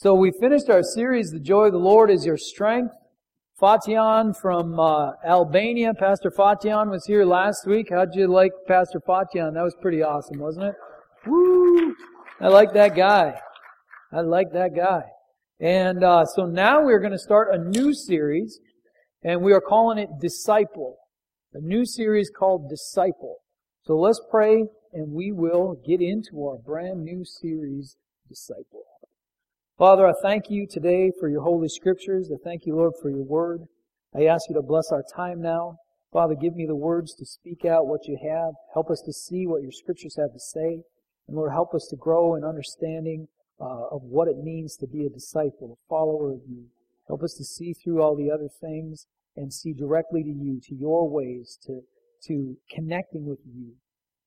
So we finished our series, The Joy of the Lord is Your Strength. Fatian from uh, Albania, Pastor Fatian was here last week. How'd you like Pastor Fatian? That was pretty awesome, wasn't it? Woo! I like that guy. I like that guy. And uh, so now we're going to start a new series, and we are calling it Disciple. A new series called Disciple. So let's pray, and we will get into our brand new series, Disciple. Father, I thank you today for your holy scriptures. I thank you, Lord, for your word. I ask you to bless our time now. Father, give me the words to speak out what you have. Help us to see what your scriptures have to say. And Lord, help us to grow in understanding uh, of what it means to be a disciple, a follower of you. Help us to see through all the other things and see directly to you, to your ways, to, to connecting with you.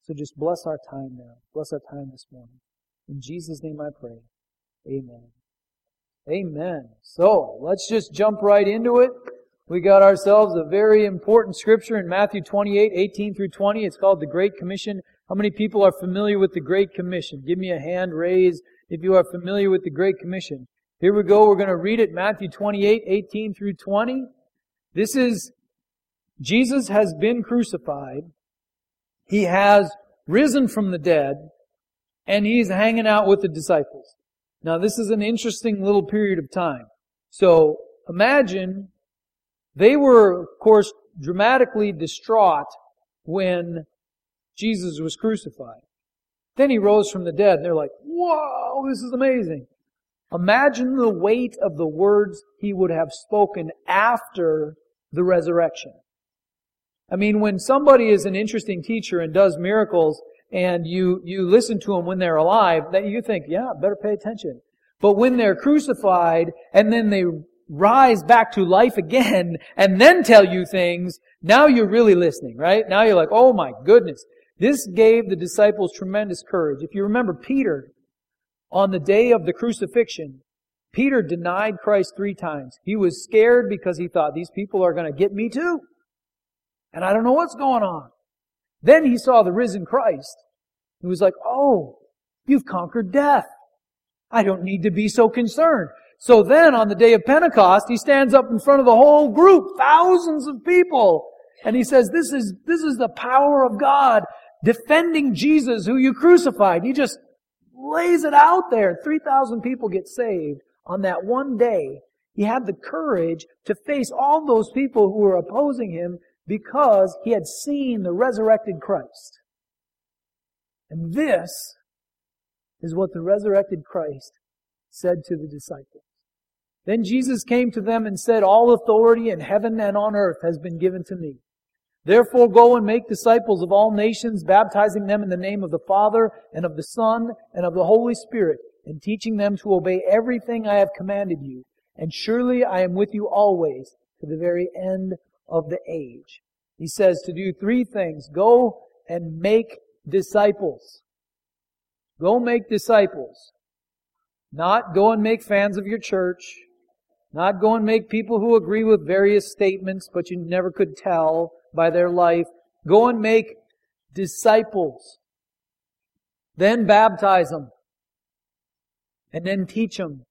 So just bless our time now. Bless our time this morning. In Jesus' name I pray. Amen. Amen. So, let's just jump right into it. We got ourselves a very important scripture in Matthew 28, 18 through 20. It's called the Great Commission. How many people are familiar with the Great Commission? Give me a hand raise if you are familiar with the Great Commission. Here we go. We're going to read it. Matthew 28, 18 through 20. This is, Jesus has been crucified. He has risen from the dead and he's hanging out with the disciples. Now, this is an interesting little period of time. So, imagine they were, of course, dramatically distraught when Jesus was crucified. Then he rose from the dead, and they're like, whoa, this is amazing. Imagine the weight of the words he would have spoken after the resurrection. I mean, when somebody is an interesting teacher and does miracles, and you, you listen to them when they're alive, that you think, yeah, better pay attention. But when they're crucified and then they rise back to life again and then tell you things, now you're really listening, right? Now you're like, oh my goodness. This gave the disciples tremendous courage. If you remember Peter, on the day of the crucifixion, Peter denied Christ three times. He was scared because he thought, these people are going to get me too. And I don't know what's going on. Then he saw the risen Christ. He was like, oh, you've conquered death. I don't need to be so concerned. So then on the day of Pentecost, he stands up in front of the whole group, thousands of people, and he says, this is, this is the power of God defending Jesus who you crucified. He just lays it out there. 3,000 people get saved on that one day. He had the courage to face all those people who were opposing him because he had seen the resurrected Christ. And this is what the resurrected Christ said to the disciples. Then Jesus came to them and said, All authority in heaven and on earth has been given to me. Therefore go and make disciples of all nations, baptizing them in the name of the Father and of the Son and of the Holy Spirit, and teaching them to obey everything I have commanded you. And surely I am with you always to the very end of the age. He says to do three things. Go and make disciples. Go make disciples. Not go and make fans of your church. Not go and make people who agree with various statements, but you never could tell by their life. Go and make disciples. Then baptize them. And then teach them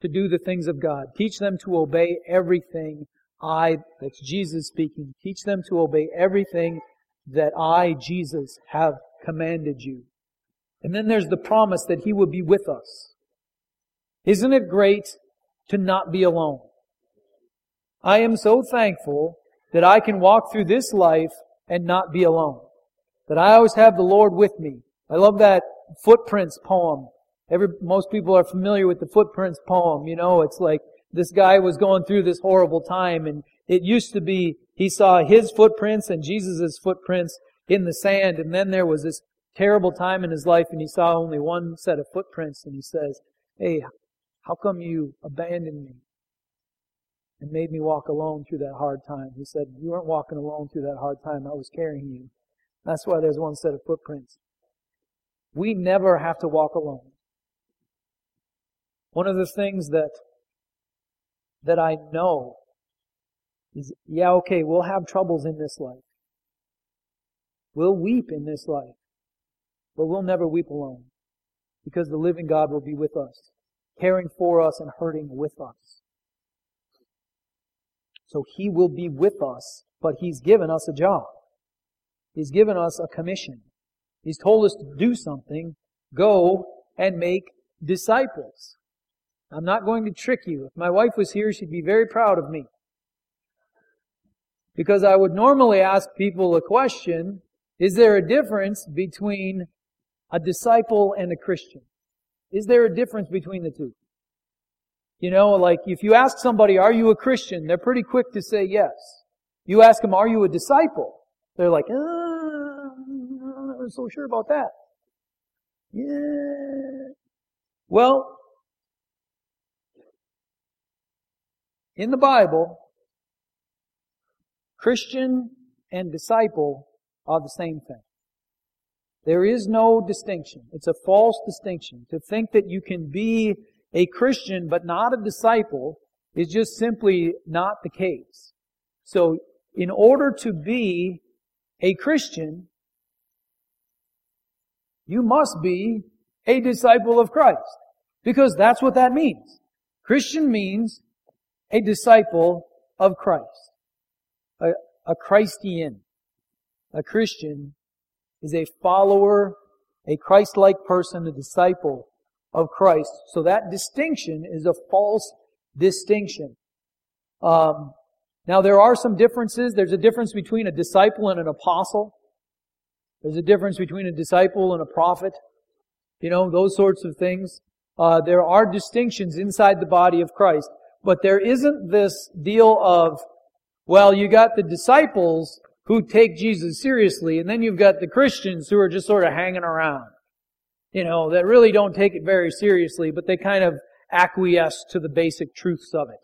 to do the things of God. Teach them to obey everything I, that's Jesus speaking, teach them to obey everything that I, Jesus, have commanded you. And then there's the promise that He will be with us. Isn't it great to not be alone? I am so thankful that I can walk through this life and not be alone. That I always have the Lord with me. I love that footprints poem. Every, most people are familiar with the footprints poem. You know, it's like this guy was going through this horrible time and it used to be he saw his footprints and Jesus' footprints in the sand and then there was this terrible time in his life and he saw only one set of footprints and he says, Hey, how come you abandoned me and made me walk alone through that hard time? He said, You weren't walking alone through that hard time. I was carrying you. That's why there's one set of footprints. We never have to walk alone. One of the things that that I know is, yeah, okay, we'll have troubles in this life. We'll weep in this life. But we'll never weep alone. Because the living God will be with us. caring for us and hurting with us. So He will be with us, but He's given us a job. He's given us a commission. He's told us to do something. Go and make disciples. I'm not going to trick you. If my wife was here, she'd be very proud of me. Because I would normally ask people a question, is there a difference between a disciple and a Christian? Is there a difference between the two? You know, like if you ask somebody, are you a Christian? They're pretty quick to say yes. You ask them, are you a disciple? They're like, uh, I'm not so sure about that. Yeah. Well, in the Bible, Christian and disciple are the same thing. There is no distinction. It's a false distinction. To think that you can be a Christian but not a disciple is just simply not the case. So, in order to be a Christian, you must be a disciple of Christ. Because that's what that means. Christian means a disciple of Christ. A, a Christian. A Christian is a follower, a Christ-like person, a disciple of Christ. So that distinction is a false distinction. Um, now there are some differences. There's a difference between a disciple and an apostle. There's a difference between a disciple and a prophet. You know, those sorts of things. Uh, there are distinctions inside the body of Christ. But there isn't this deal of, well, you got the disciples who take Jesus seriously, and then you've got the Christians who are just sort of hanging around. You know, that really don't take it very seriously, but they kind of acquiesce to the basic truths of it.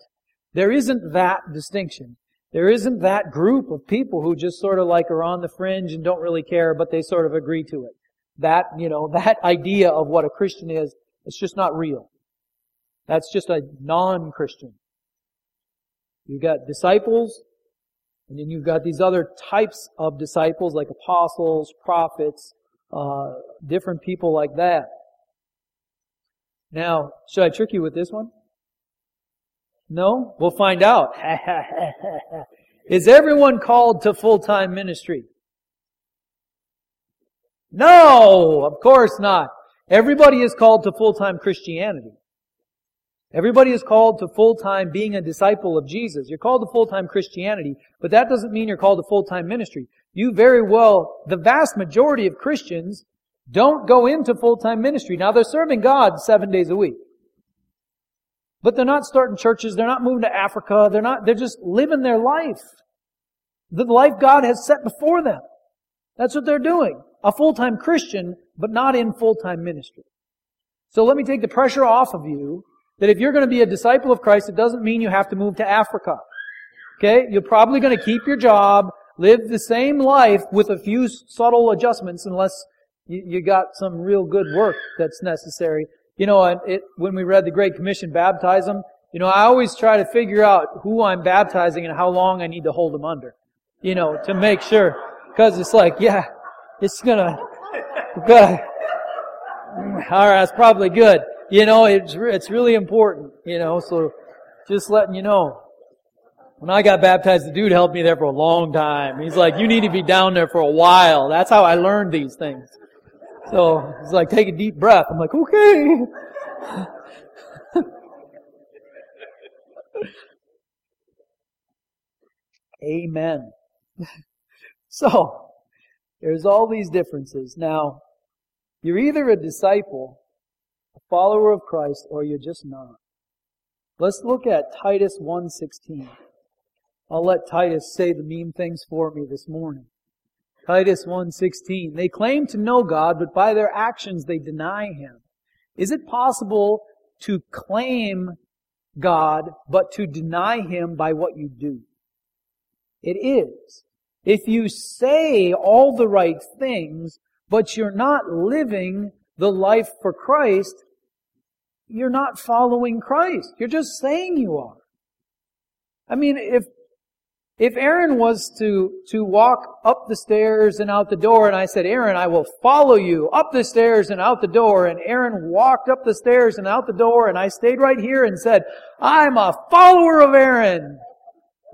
There isn't that distinction. There isn't that group of people who just sort of like are on the fringe and don't really care, but they sort of agree to it. That, you know, that idea of what a Christian is, it's just not real. That's just a non-Christian. You've got disciples, and then you've got these other types of disciples like apostles, prophets, uh, different people like that. Now, should I trick you with this one? No? We'll find out. Is everyone called to full-time ministry? No, of course not. Everybody is called to full-time Christianity. Everybody is called to full-time being a disciple of Jesus. You're called to full-time Christianity, but that doesn't mean you're called to full-time ministry. You very well, the vast majority of Christians don't go into full-time ministry. Now they're serving God seven days a week. But they're not starting churches, they're not moving to Africa, they're not, they're just living their life. The life God has set before them. That's what they're doing. A full-time Christian, but not in full-time ministry. So let me take the pressure off of you that if you're going to be a disciple of Christ, it doesn't mean you have to move to Africa. Okay? You're probably going to keep your job, live the same life with a few subtle adjustments unless you, you got some real good work that's necessary. You know, and it, when we read the Great Commission, baptize them, you know, I always try to figure out who I'm baptizing and how long I need to hold them under. You know, to make sure. Cause it's like, yeah, it's gonna, alright, that's probably good. You know, it's, it's really important, you know, so just letting you know. When I got baptized, the dude helped me there for a long time. He's like, you need to be down there for a while. That's how I learned these things. So he's like, take a deep breath. I'm like, okay. Amen. so, there's all these differences. Now, you're either a disciple follower of Christ or you're just not. Let's look at Titus 1.16. I'll let Titus say the mean things for me this morning. Titus 1.16. They claim to know God, but by their actions they deny Him. Is it possible to claim God, but to deny Him by what you do? It is. If you say all the right things, but you're not living the life for Christ, you're not following Christ. You're just saying you are. I mean, if, If Aaron was to, to walk up the stairs and out the door, and I said, Aaron, I will follow you up the stairs and out the door, and Aaron walked up the stairs and out the door, and I stayed right here and said, I'm a follower of Aaron.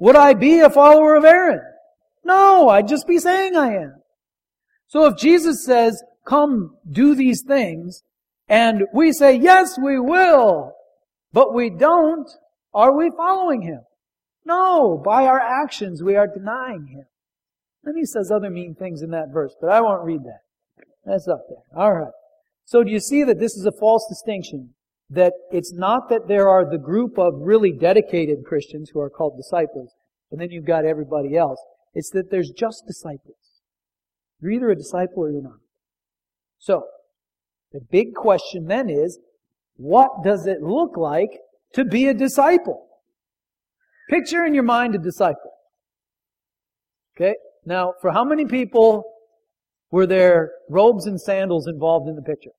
Would I be a follower of Aaron? No, I'd just be saying I am. So if Jesus says, come do these things, and we say, yes, we will, but we don't, are we following him? No, by our actions we are denying Him. Then he says other mean things in that verse, but I won't read that. That's up there. Alright. So do you see that this is a false distinction? That it's not that there are the group of really dedicated Christians who are called disciples, and then you've got everybody else. It's that there's just disciples. You're either a disciple or you're not. So, the big question then is, what does it look like to be a disciple? Picture in your mind a disciple. Okay? Now, for how many people were there robes and sandals involved in the picture?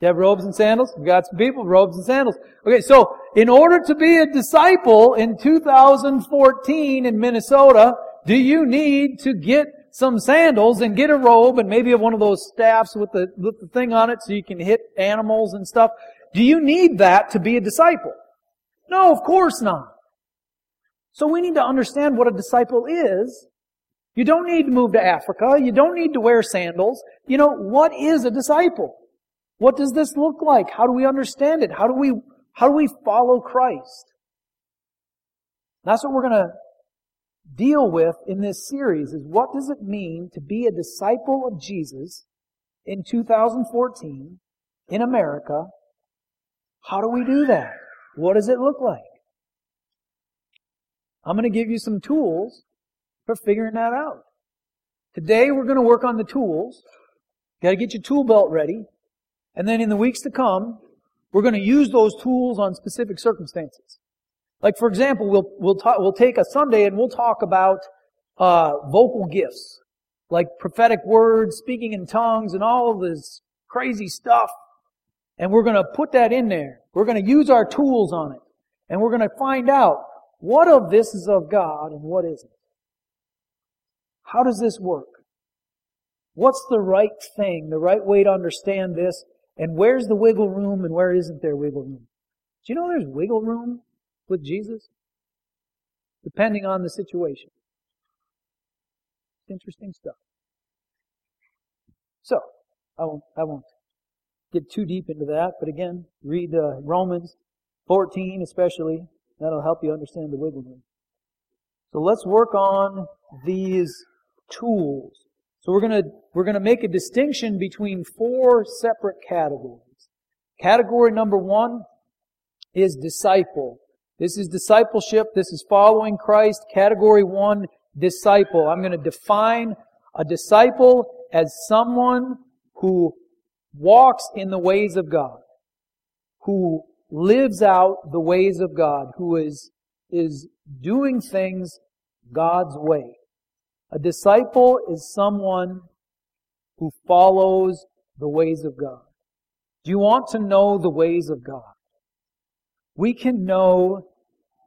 You have robes and sandals? We've got some people, robes and sandals. Okay, so in order to be a disciple in 2014 in Minnesota, do you need to get some sandals and get a robe and maybe one of those staffs with the, with the thing on it so you can hit animals and stuff? Do you need that to be a disciple? No, of course not. So we need to understand what a disciple is. You don't need to move to Africa. You don't need to wear sandals. You know, what is a disciple? What does this look like? How do we understand it? How do we, how do we follow Christ? That's what we're going to deal with in this series is what does it mean to be a disciple of Jesus in 2014 in America? How do we do that? What does it look like? I'm going to give you some tools for figuring that out. Today we're going to work on the tools. Got to get your tool belt ready. And then in the weeks to come, we're going to use those tools on specific circumstances. Like for example, we'll we'll talk, we'll take a Sunday and we'll talk about uh, vocal gifts, like prophetic words, speaking in tongues, and all this crazy stuff. And we're going to put that in there. We're going to use our tools on it, and we're going to find out what of this is of God and what isn't? How does this work? What's the right thing, the right way to understand this? And where's the wiggle room and where isn't there wiggle room? Do you know there's wiggle room with Jesus? Depending on the situation. Interesting stuff. So, I won't, I won't get too deep into that, but again, read uh, Romans 14 especially, That'll help you understand the wiggle room. So let's work on these tools. So we're gonna, we're gonna make a distinction between four separate categories. Category number one is disciple. This is discipleship. This is following Christ. Category one, disciple. I'm going to define a disciple as someone who walks in the ways of God, who lives out the ways of God, who is, is doing things God's way. A disciple is someone who follows the ways of God. Do you want to know the ways of God? We can know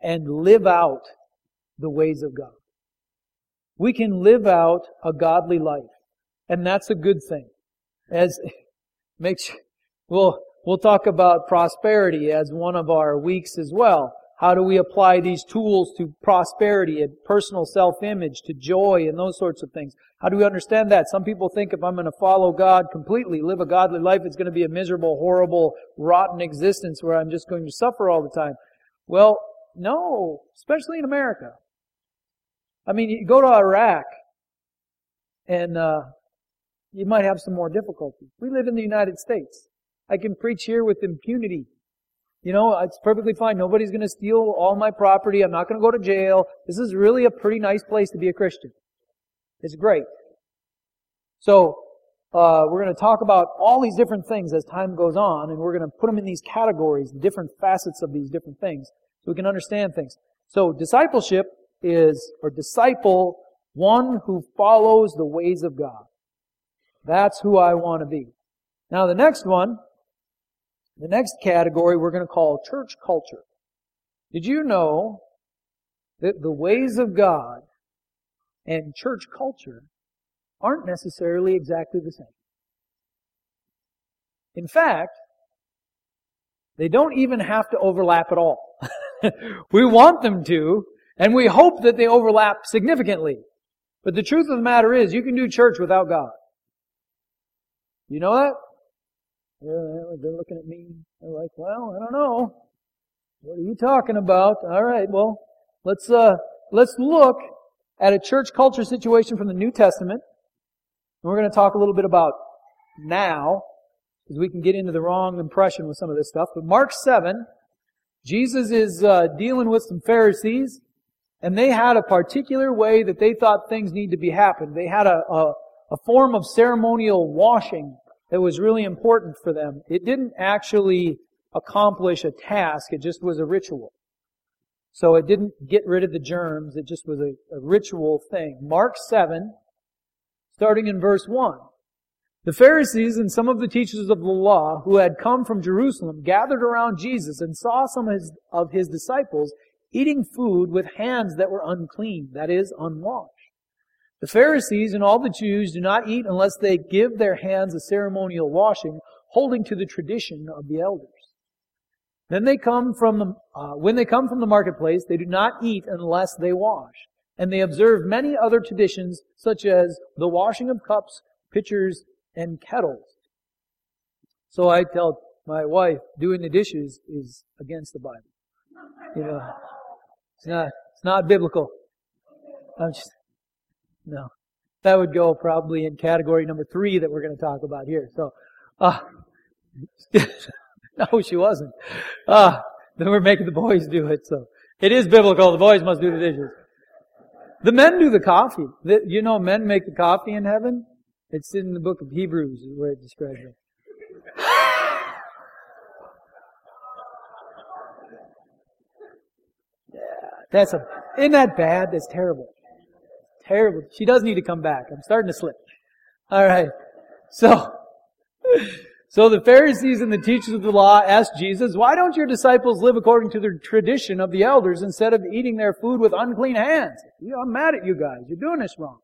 and live out the ways of God. We can live out a godly life. And that's a good thing. As makes, well, We'll talk about prosperity as one of our weeks as well. How do we apply these tools to prosperity and personal self-image, to joy and those sorts of things? How do we understand that? Some people think if I'm going to follow God completely, live a godly life, it's going to be a miserable, horrible, rotten existence where I'm just going to suffer all the time. Well, no, especially in America. I mean, you go to Iraq and uh, you might have some more difficulty. We live in the United States. I can preach here with impunity. You know, it's perfectly fine. Nobody's going to steal all my property. I'm not going to go to jail. This is really a pretty nice place to be a Christian. It's great. So, uh, we're going to talk about all these different things as time goes on, and we're going to put them in these categories, the different facets of these different things, so we can understand things. So, discipleship is, or disciple, one who follows the ways of God. That's who I want to be. Now, the next one the next category we're going to call church culture. Did you know that the ways of God and church culture aren't necessarily exactly the same. In fact, they don't even have to overlap at all. we want them to, and we hope that they overlap significantly. But the truth of the matter is, you can do church without God. You know that? Yeah, They're looking at me. They're like, well, I don't know. What are you talking about? All right, well, let's, uh, let's look at a church culture situation from the New Testament. And we're going to talk a little bit about now, because we can get into the wrong impression with some of this stuff. But Mark 7, Jesus is uh, dealing with some Pharisees, and they had a particular way that they thought things need to be happened. They had a, a, a form of ceremonial washing that was really important for them. It didn't actually accomplish a task, it just was a ritual. So it didn't get rid of the germs, it just was a, a ritual thing. Mark 7, starting in verse 1. The Pharisees and some of the teachers of the law who had come from Jerusalem gathered around Jesus and saw some of his, of his disciples eating food with hands that were unclean, that is, unwashed. The Pharisees and all the Jews do not eat unless they give their hands a ceremonial washing, holding to the tradition of the elders. Then they come from the, uh, when they come from the marketplace, they do not eat unless they wash. And they observe many other traditions, such as the washing of cups, pitchers, and kettles. So I tell my wife, doing the dishes is against the Bible. You know, it's not, it's not biblical. I'm just, no. That would go probably in category number three that we're going to talk about here. So, uh, no, she wasn't. Uh, then we're making the boys do it. So, it is biblical. The boys must do the dishes. The men do the coffee. The, you know, men make the coffee in heaven. It's in the book of Hebrews where it describes it. yeah, that's a. Isn't that bad? That's terrible. Terrible. She does need to come back. I'm starting to slip. All right. So, so the Pharisees and the teachers of the law asked Jesus, why don't your disciples live according to the tradition of the elders instead of eating their food with unclean hands? I'm mad at you guys. You're doing this wrong.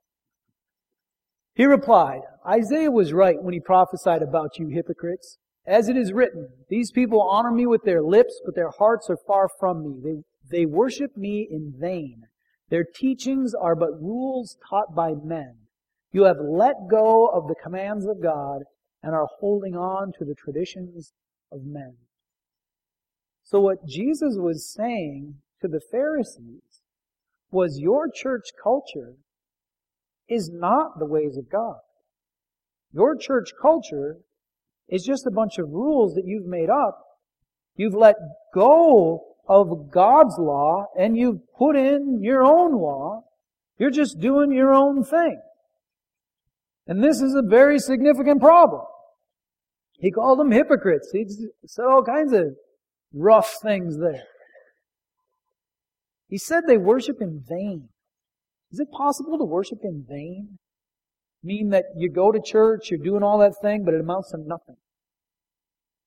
He replied, Isaiah was right when he prophesied about you hypocrites. As it is written, these people honor me with their lips, but their hearts are far from me. They, they worship me in vain. Their teachings are but rules taught by men. You have let go of the commands of God and are holding on to the traditions of men. So what Jesus was saying to the Pharisees was your church culture is not the ways of God. Your church culture is just a bunch of rules that you've made up. You've let go of God's law and you've put in your own law. You're just doing your own thing. And this is a very significant problem. He called them hypocrites. He said all kinds of rough things there. He said they worship in vain. Is it possible to worship in vain? Mean that you go to church, you're doing all that thing, but it amounts to nothing.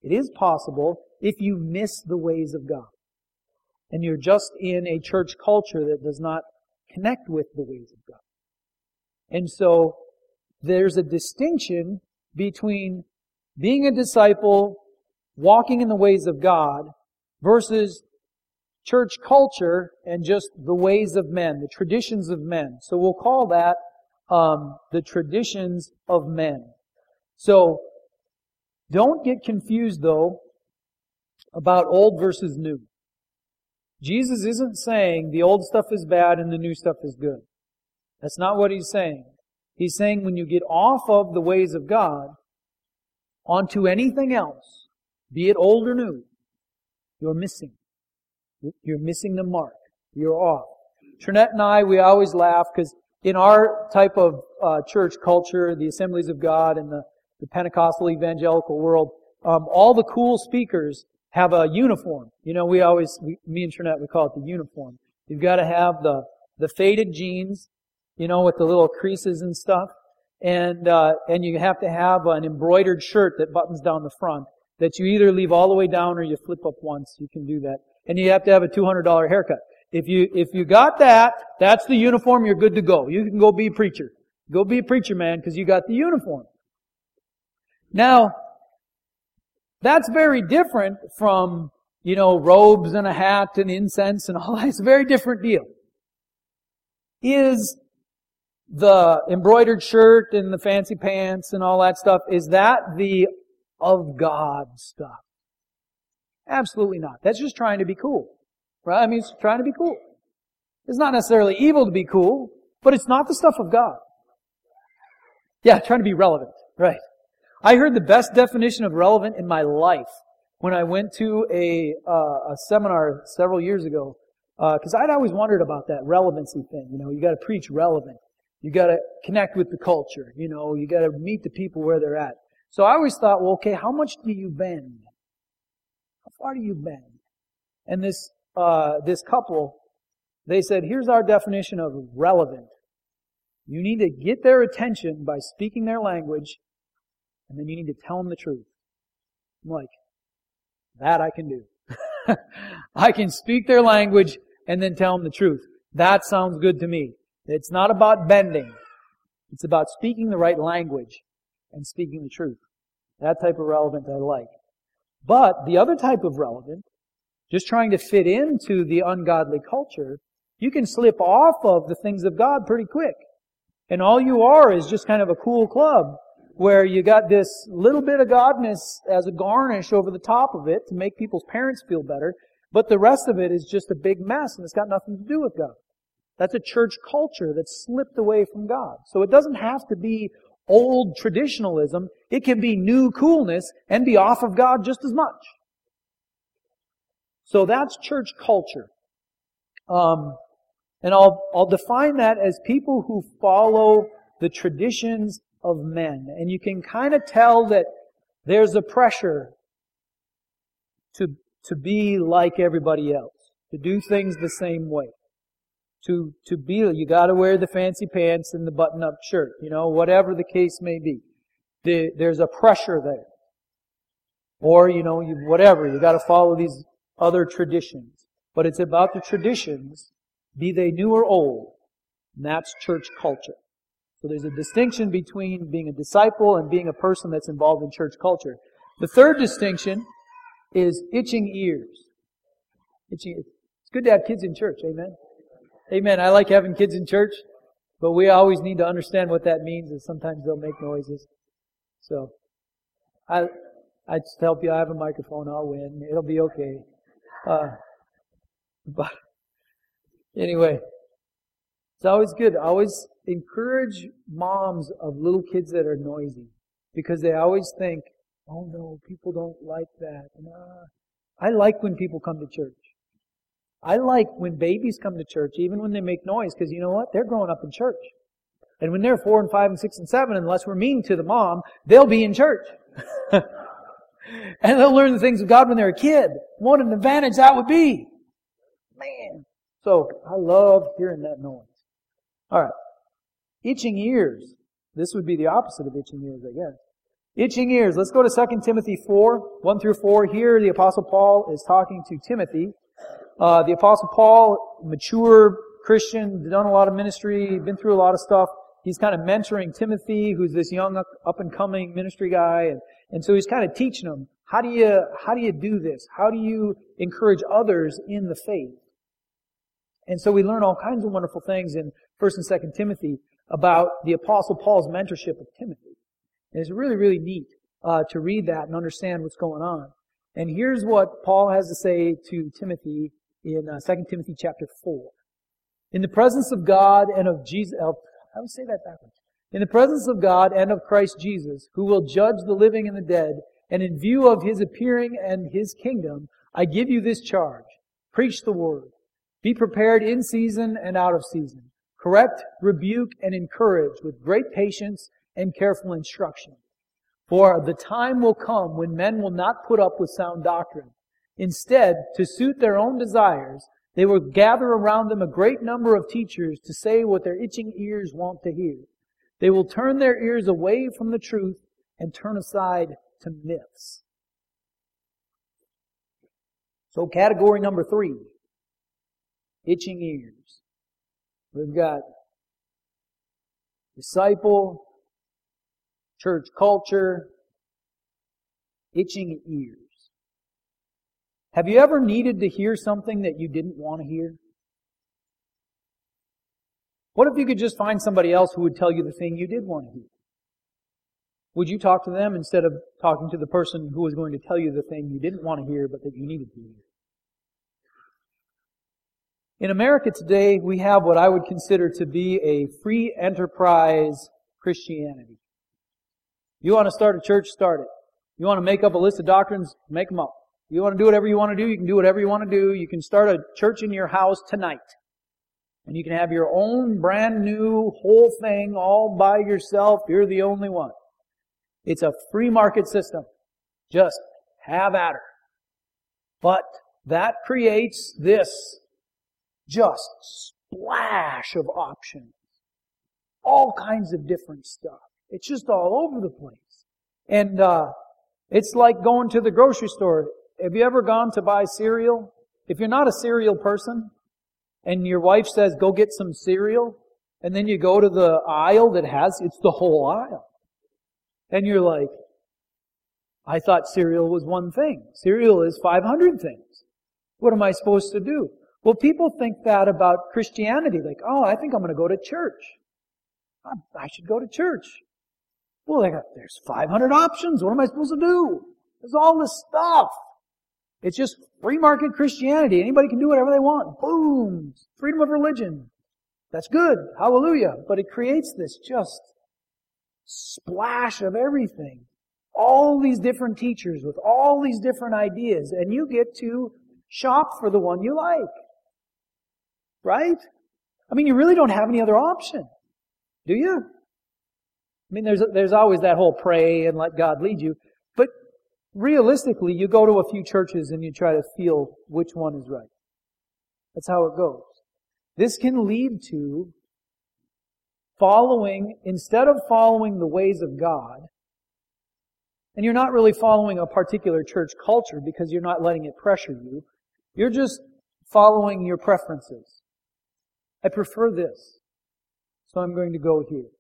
It is possible if you miss the ways of God and you're just in a church culture that does not connect with the ways of God. And so there's a distinction between being a disciple, walking in the ways of God, versus church culture and just the ways of men, the traditions of men. So we'll call that um, the traditions of men. So don't get confused though about old versus new. Jesus isn't saying the old stuff is bad and the new stuff is good. That's not what he's saying. He's saying when you get off of the ways of God onto anything else, be it old or new, you're missing. You're missing the mark. You're off. Trinette and I, we always laugh because in our type of uh, church culture, the Assemblies of God and the, the Pentecostal evangelical world, um, all the cool speakers have a uniform. You know, we always, we, me and Trinette, we call it the uniform. You've got to have the, the faded jeans, you know, with the little creases and stuff. And, uh, and you have to have an embroidered shirt that buttons down the front that you either leave all the way down or you flip up once. You can do that. And you have to have a $200 haircut. If you, if you got that, that's the uniform, you're good to go. You can go be a preacher. Go be a preacher, man, because you got the uniform. Now, that's very different from, you know, robes and a hat and incense and all that. It's a very different deal. Is the embroidered shirt and the fancy pants and all that stuff, is that the of God stuff? Absolutely not. That's just trying to be cool. Right? I mean, it's trying to be cool. It's not necessarily evil to be cool, but it's not the stuff of God. Yeah, trying to be relevant. Right. I heard the best definition of relevant in my life when I went to a, uh, a seminar several years ago, because uh, I'd always wondered about that relevancy thing. You know, you got to preach relevant. You got to connect with the culture. You know, you got to meet the people where they're at. So I always thought, well, okay, how much do you bend? Far do you bend? And this uh, this couple, they said, here's our definition of relevant. You need to get their attention by speaking their language, and then you need to tell them the truth. I'm like, that I can do. I can speak their language and then tell them the truth. That sounds good to me. It's not about bending. It's about speaking the right language and speaking the truth. That type of relevant I like. But the other type of relevant just trying to fit into the ungodly culture, you can slip off of the things of God pretty quick. And all you are is just kind of a cool club where you got this little bit of godness as a garnish over the top of it to make people's parents feel better, but the rest of it is just a big mess and it's got nothing to do with God. That's a church culture that's slipped away from God. So it doesn't have to be old traditionalism. It can be new coolness and be off of God just as much. So that's church culture. Um, and I'll, I'll define that as people who follow the traditions of men. And you can kind of tell that there's a pressure to, to be like everybody else, to do things the same way. To, to be, you gotta wear the fancy pants and the button-up shirt, you know, whatever the case may be. The, there's a pressure there. Or, you know, you, whatever, you gotta follow these other traditions. But it's about the traditions, be they new or old. And that's church culture. So there's a distinction between being a disciple and being a person that's involved in church culture. The third distinction is itching ears. Itching ears. It's good to have kids in church. Amen. Amen. I like having kids in church, but we always need to understand what that means, and sometimes they'll make noises. So, I, I just help you. I have a microphone. I'll win. It'll be okay. Uh, but anyway, it's always good. Always encourage moms of little kids that are noisy because they always think, oh no, people don't like that. I like when people come to church. I like when babies come to church, even when they make noise, because you know what? They're growing up in church. And when they're four and five and six and seven, unless we're mean to the mom, they'll be in church. and they'll learn the things of God when they're a kid. What an advantage that would be. Man. So, I love hearing that noise. Alright. Itching ears. This would be the opposite of itching ears, I guess. Itching ears. Let's go to 2 Timothy 4, 1 through 4. Here, the Apostle Paul is talking to Timothy. Uh, the Apostle Paul, mature Christian, done a lot of ministry, been through a lot of stuff. He's kind of mentoring Timothy, who's this young up and coming ministry guy, and and so he's kind of teaching him how do you, how do you do this? How do you encourage others in the faith? And so we learn all kinds of wonderful things in 1st and 2nd Timothy about the apostle Paul's mentorship of Timothy. And it's really, really neat, uh, to read that and understand what's going on. And here's what Paul has to say to Timothy in uh, 2 Timothy chapter 4. In the presence of God and of Jesus, uh, I would say that backwards in the presence of God and of Christ Jesus, who will judge the living and the dead, and in view of his appearing and his kingdom, I give you this charge. Preach the word. Be prepared in season and out of season. Correct, rebuke, and encourage with great patience and careful instruction. For the time will come when men will not put up with sound doctrine. Instead, to suit their own desires, they will gather around them a great number of teachers to say what their itching ears want to hear. They will turn their ears away from the truth and turn aside to myths. So category number three. itching ears. We've got disciple, church culture, itching ears. Have you ever needed to hear something that you didn't want to hear? What if you could just find somebody else who would tell you the thing you did want to hear? Would you talk to them instead of talking to the person who was going to tell you the thing you didn't want to hear but that you needed to hear? In America today, we have what I would consider to be a free enterprise Christianity. You want to start a church, start it. You want to make up a list of doctrines, make them up. You want to do whatever you want to do, you can do whatever you want to do. You can start a church in your house tonight. And you can have your own brand new whole thing all by yourself. You're the only one. It's a free market system. Just have at her. But that creates this just splash of options. All kinds of different stuff. It's just all over the place. And, uh, it's like going to the grocery store. Have you ever gone to buy cereal? If you're not a cereal person, and your wife says, go get some cereal, and then you go to the aisle that has, it's the whole aisle. And you're like, I thought cereal was one thing. Cereal is 500 things. What am I supposed to do? Well, people think that about Christianity. Like, oh, I think I'm going to go to church. I should go to church. Well, there's 500 options. What am I supposed to do? There's all this stuff. It's just free market Christianity. Anybody can do whatever they want. Boom! Freedom of religion. That's good. Hallelujah. But it creates this just splash of everything. All these different teachers with all these different ideas, and you get to shop for the one you like. Right? I mean, you really don't have any other option. Do you? I mean, there's, there's always that whole pray and let God lead you. But realistically, you go to a few churches and you try to feel which one is right. That's how it goes. This can lead to following, instead of following the ways of God, and you're not really following a particular church culture because you're not letting it pressure you, you're just following your preferences. I prefer this, so I'm going to go here.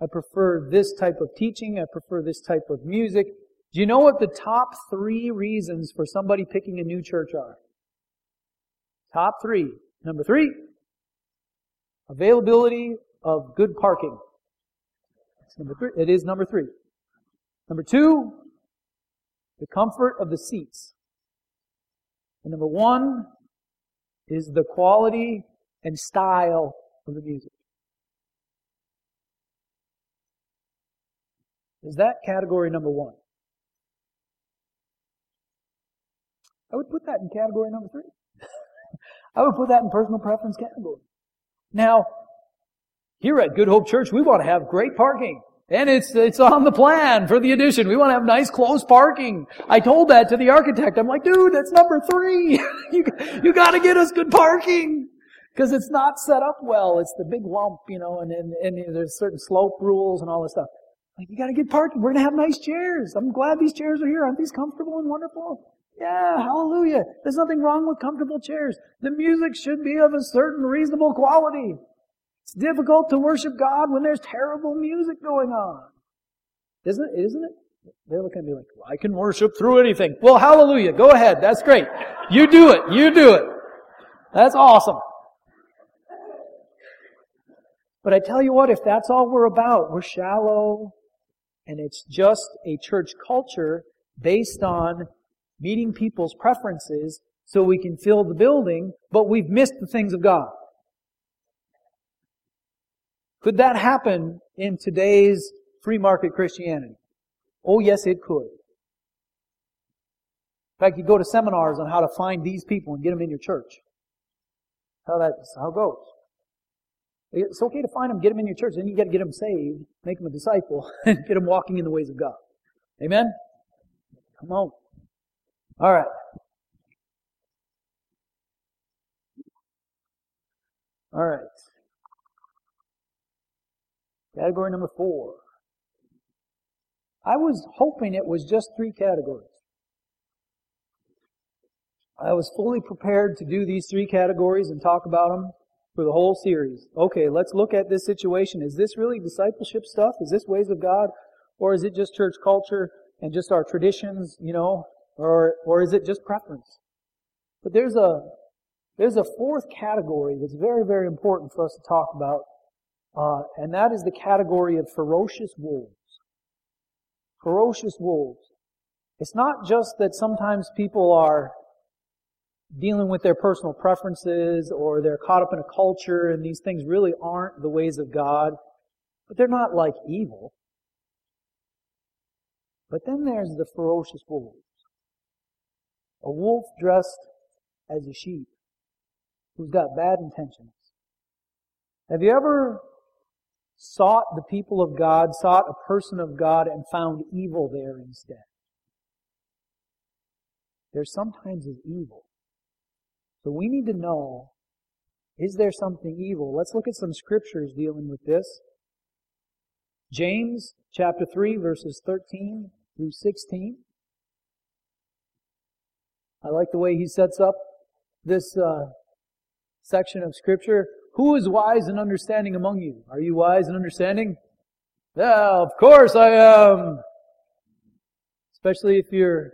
I prefer this type of teaching. I prefer this type of music. Do you know what the top three reasons for somebody picking a new church are? Top three. Number three, availability of good parking. It's number three. It is number three. Number two, the comfort of the seats. And number one is the quality and style of the music. Is that category number one? I would put that in category number three. I would put that in personal preference category. Now, here at Good Hope Church, we want to have great parking. And it's, it's on the plan for the addition. We want to have nice close parking. I told that to the architect. I'm like, dude, that's number three. you, you gotta get us good parking. Cause it's not set up well. It's the big lump, you know, and, and, and there's certain slope rules and all this stuff. Like, you gotta get parking. We're gonna have nice chairs. I'm glad these chairs are here. Aren't these comfortable and wonderful? Yeah, hallelujah. There's nothing wrong with comfortable chairs. The music should be of a certain reasonable quality. It's difficult to worship God when there's terrible music going on. Isn't it? Isn't it? They're looking at me like, well, I can worship through anything. Well, hallelujah. Go ahead. That's great. You do it. You do it. That's awesome. But I tell you what, if that's all we're about, we're shallow, and it's just a church culture based on meeting people's preferences so we can fill the building, but we've missed the things of God. Could that happen in today's free market Christianity? Oh yes, it could. In fact, you go to seminars on how to find these people and get them in your church. How that's how it goes. It's okay to find them, get them in your church, then you got to get them saved, make them a disciple, and get them walking in the ways of God. Amen? Come on. All right. All right. Category number four. I was hoping it was just three categories. I was fully prepared to do these three categories and talk about them for the whole series. Okay, let's look at this situation. Is this really discipleship stuff? Is this ways of God? Or is it just church culture and just our traditions, you know? Or, or is it just preference? But there's a, there's a fourth category that's very, very important for us to talk about. Uh, and that is the category of ferocious wolves. Ferocious wolves. It's not just that sometimes people are dealing with their personal preferences or they're caught up in a culture and these things really aren't the ways of God, but they're not like evil. But then there's the ferocious wolves. A wolf dressed as a sheep who's got bad intentions. Have you ever sought the people of God, sought a person of God, and found evil there instead? There sometimes is evil. So we need to know, is there something evil? Let's look at some scriptures dealing with this. James chapter 3 verses 13 through 16. I like the way he sets up this uh, section of scripture. Who is wise and understanding among you? Are you wise and understanding? Yeah, of course I am. Especially if you're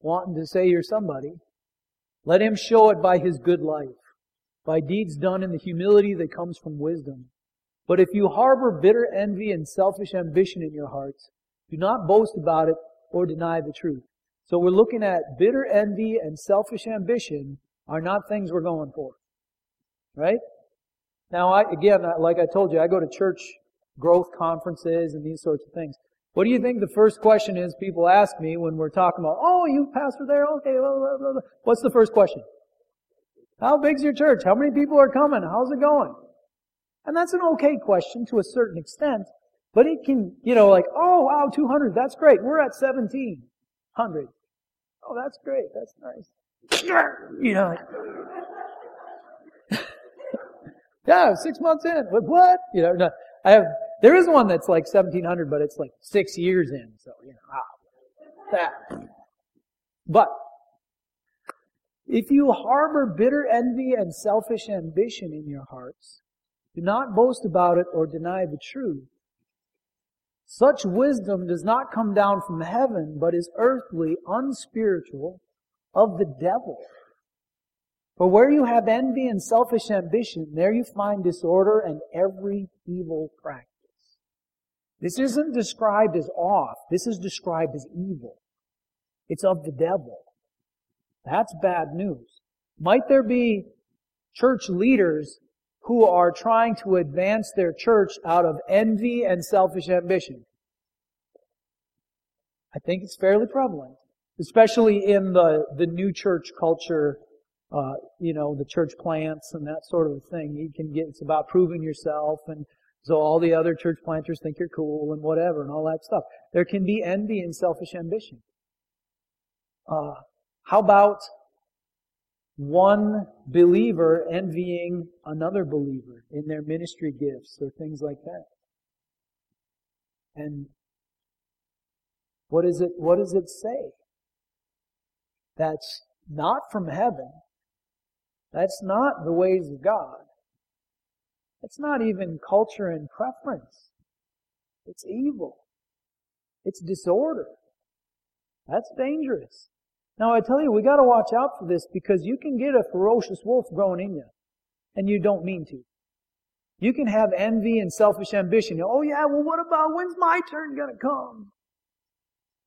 wanting to say you're somebody. Let him show it by his good life, by deeds done in the humility that comes from wisdom. But if you harbor bitter envy and selfish ambition in your hearts, do not boast about it or deny the truth. So we're looking at bitter envy and selfish ambition are not things we're going for. Right? Now, I, again, like I told you, I go to church growth conferences and these sorts of things. What do you think the first question is people ask me when we're talking about, oh, you pastor there? Okay. Blah, blah, blah, What's the first question? How big's your church? How many people are coming? How's it going? And that's an okay question to a certain extent, but it can, you know, like, oh, wow, 200, that's great. We're at 1700. Oh, that's great. That's nice. You know, yeah, six months in. What? What? You know, no, I have there is one that's like 1700, but it's like six years in. So, you know, ah, that. But, if you harbor bitter envy and selfish ambition in your hearts, do not boast about it or deny the truth. Such wisdom does not come down from heaven, but is earthly, unspiritual, of the devil. For where you have envy and selfish ambition, there you find disorder and every evil practice. This isn't described as off. This is described as evil. It's of the devil. That's bad news. Might there be church leaders who are trying to advance their church out of envy and selfish ambition? I think it's fairly prevalent, especially in the, the new church culture, uh, you know, the church plants and that sort of thing. You can get, it's about proving yourself and so all the other church planters think you're cool and whatever and all that stuff. There can be envy and selfish ambition. Uh, how about one believer envying another believer in their ministry gifts or things like that? And what is it, what does it say? That's not from heaven. That's not the ways of God. It's not even culture and preference. It's evil. It's disorder. That's dangerous. Now I tell you, we gotta watch out for this because you can get a ferocious wolf growing in you. And you don't mean to. You can have envy and selfish ambition. Oh yeah, well what about when's my turn gonna come?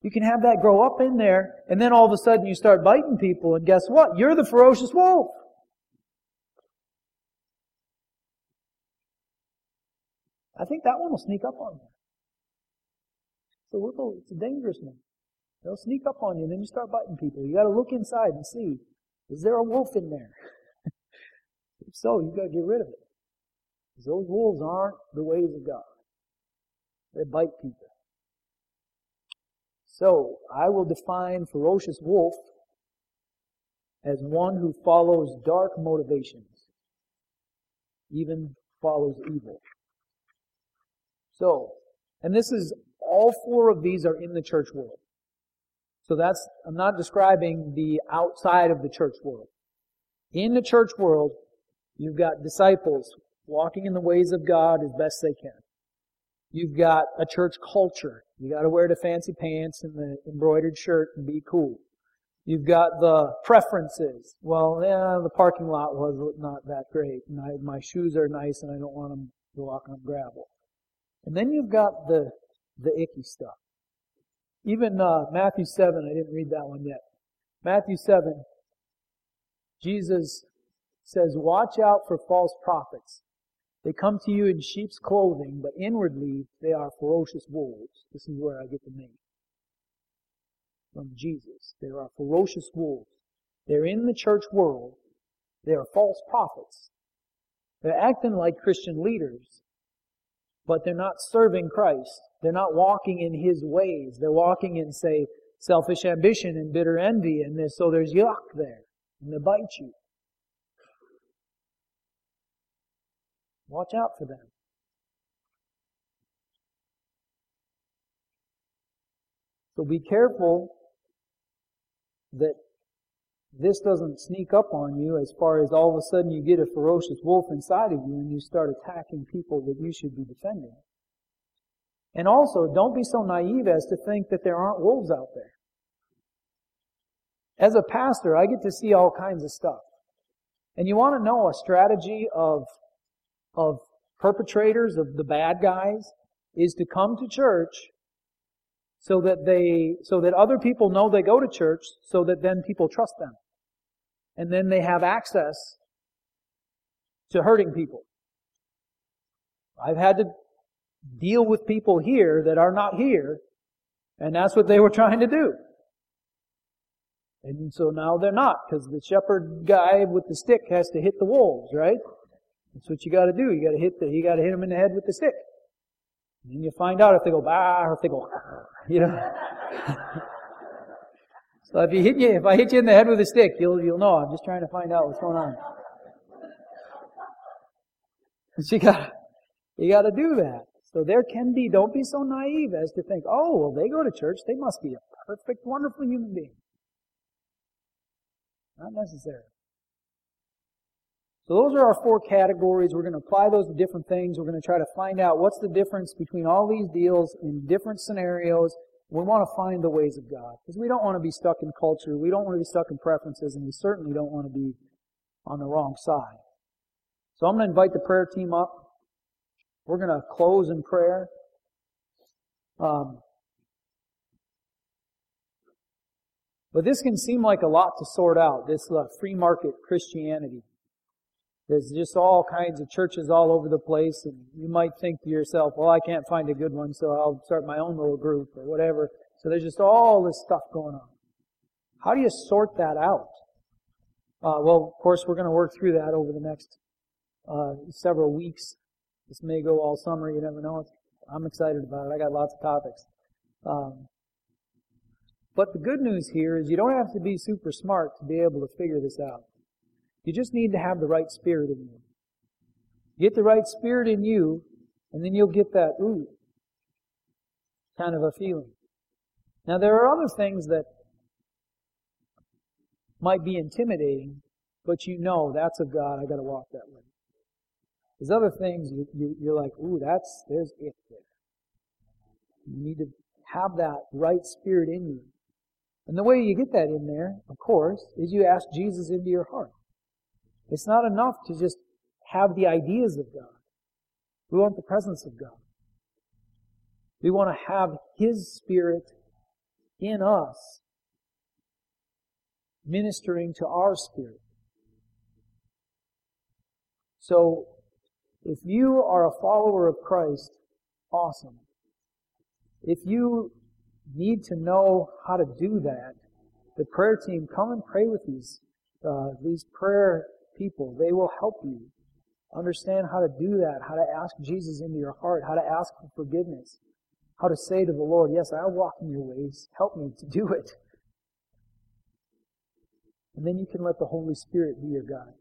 You can have that grow up in there, and then all of a sudden you start biting people, and guess what? You're the ferocious wolf. I think that one will sneak up on you. So it's a dangerous one. They'll sneak up on you and then you start biting people. You gotta look inside and see, is there a wolf in there? if so, you gotta get rid of it. Because those wolves aren't the ways of God. They bite people. So, I will define ferocious wolf as one who follows dark motivations, even follows evil. So, and this is, all four of these are in the church world. So that's, I'm not describing the outside of the church world. In the church world, you've got disciples walking in the ways of God as best they can. You've got a church culture. You gotta wear the fancy pants and the embroidered shirt and be cool. You've got the preferences. Well, yeah, the parking lot was not that great, and I, my shoes are nice, and I don't want them to walk on gravel. And then you've got the the icky stuff. Even uh, Matthew seven, I didn't read that one yet. Matthew seven, Jesus says, "Watch out for false prophets. They come to you in sheep's clothing, but inwardly they are ferocious wolves." This is where I get the name from Jesus. They are ferocious wolves. They're in the church world. They are false prophets. They're acting like Christian leaders, but they're not serving Christ. They're not walking in His ways. They're walking in, say, selfish ambition and bitter envy, and this, so there's yuck there, and they bite you. Watch out for them. So be careful that this doesn't sneak up on you as far as all of a sudden you get a ferocious wolf inside of you and you start attacking people that you should be defending. And also, don't be so naive as to think that there aren't wolves out there. As a pastor, I get to see all kinds of stuff. And you want to know a strategy of, of perpetrators, of the bad guys, is to come to church so that they, so that other people know they go to church, so that then people trust them. And then they have access to hurting people. I've had to deal with people here that are not here, and that's what they were trying to do. And so now they're not, because the shepherd guy with the stick has to hit the wolves, right? That's what you gotta do. You gotta hit the, you gotta hit them in the head with the stick. And you find out if they go bah or if they go, you know. so if you hit you, if I hit you in the head with a stick, you'll you'll know. I'm just trying to find out what's going on. So you got you got to do that. So there can be. Don't be so naive as to think, oh, well, they go to church. They must be a perfect, wonderful human being. Not necessary. So those are our four categories. We're going to apply those to different things. We're going to try to find out what's the difference between all these deals in different scenarios. We want to find the ways of God. Because we don't want to be stuck in culture. We don't want to be stuck in preferences. And we certainly don't want to be on the wrong side. So I'm going to invite the prayer team up. We're going to close in prayer. Um, but this can seem like a lot to sort out, this uh, free market Christianity. There's just all kinds of churches all over the place, and you might think to yourself, well, I can't find a good one, so I'll start my own little group or whatever. So there's just all this stuff going on. How do you sort that out? Uh, well, of course, we're going to work through that over the next uh, several weeks. This may go all summer. You never know. I'm excited about it. I got lots of topics. Um, but the good news here is you don't have to be super smart to be able to figure this out. You just need to have the right spirit in you. Get the right spirit in you, and then you'll get that, ooh, kind of a feeling. Now, there are other things that might be intimidating, but you know that's of God. I got to walk that way. There's other things you, you, you're like, ooh, that's there's it there. You need to have that right spirit in you. And the way you get that in there, of course, is you ask Jesus into your heart. It's not enough to just have the ideas of God. We want the presence of God. We want to have His Spirit in us, ministering to our spirit. So, if you are a follower of Christ, awesome. If you need to know how to do that, the prayer team, come and pray with these, uh, these prayer people. They will help you understand how to do that, how to ask Jesus into your heart, how to ask for forgiveness, how to say to the Lord, Yes, I'll walk in your ways. Help me to do it. And then you can let the Holy Spirit be your guide.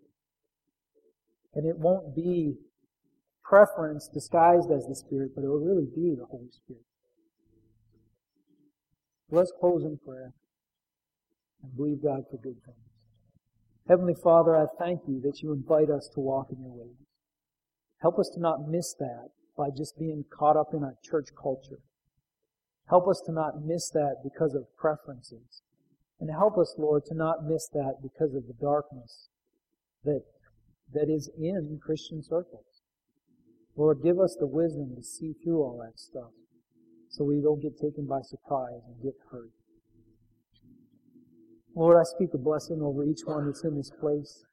And it won't be preference disguised as the Spirit, but it will really be the Holy Spirit. Let's close in prayer. and believe God for good things. Heavenly Father, I thank you that you invite us to walk in your ways. Help us to not miss that by just being caught up in a church culture. Help us to not miss that because of preferences. And help us, Lord, to not miss that because of the darkness that, that is in Christian circles. Lord, give us the wisdom to see through all that stuff so we don't get taken by surprise and get hurt. Lord, I speak a blessing over each one that's in this place.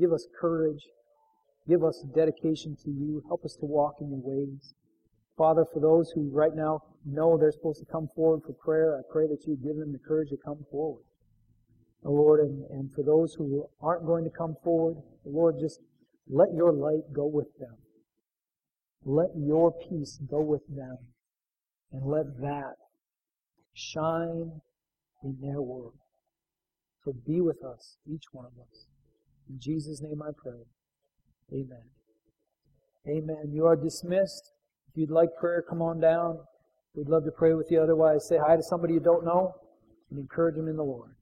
Give us courage. Give us dedication to you. Help us to walk in your ways. Father, for those who right now know they're supposed to come forward for prayer, I pray that you give them the courage to come forward. Oh, Lord, and, and for those who aren't going to come forward, Lord, just let your light go with them. Let your peace go with them. And let that shine in their world. So be with us, each one of us. In Jesus' name I pray. Amen. Amen. You are dismissed. If you'd like prayer, come on down. We'd love to pray with you. Otherwise, say hi to somebody you don't know and encourage them in the Lord.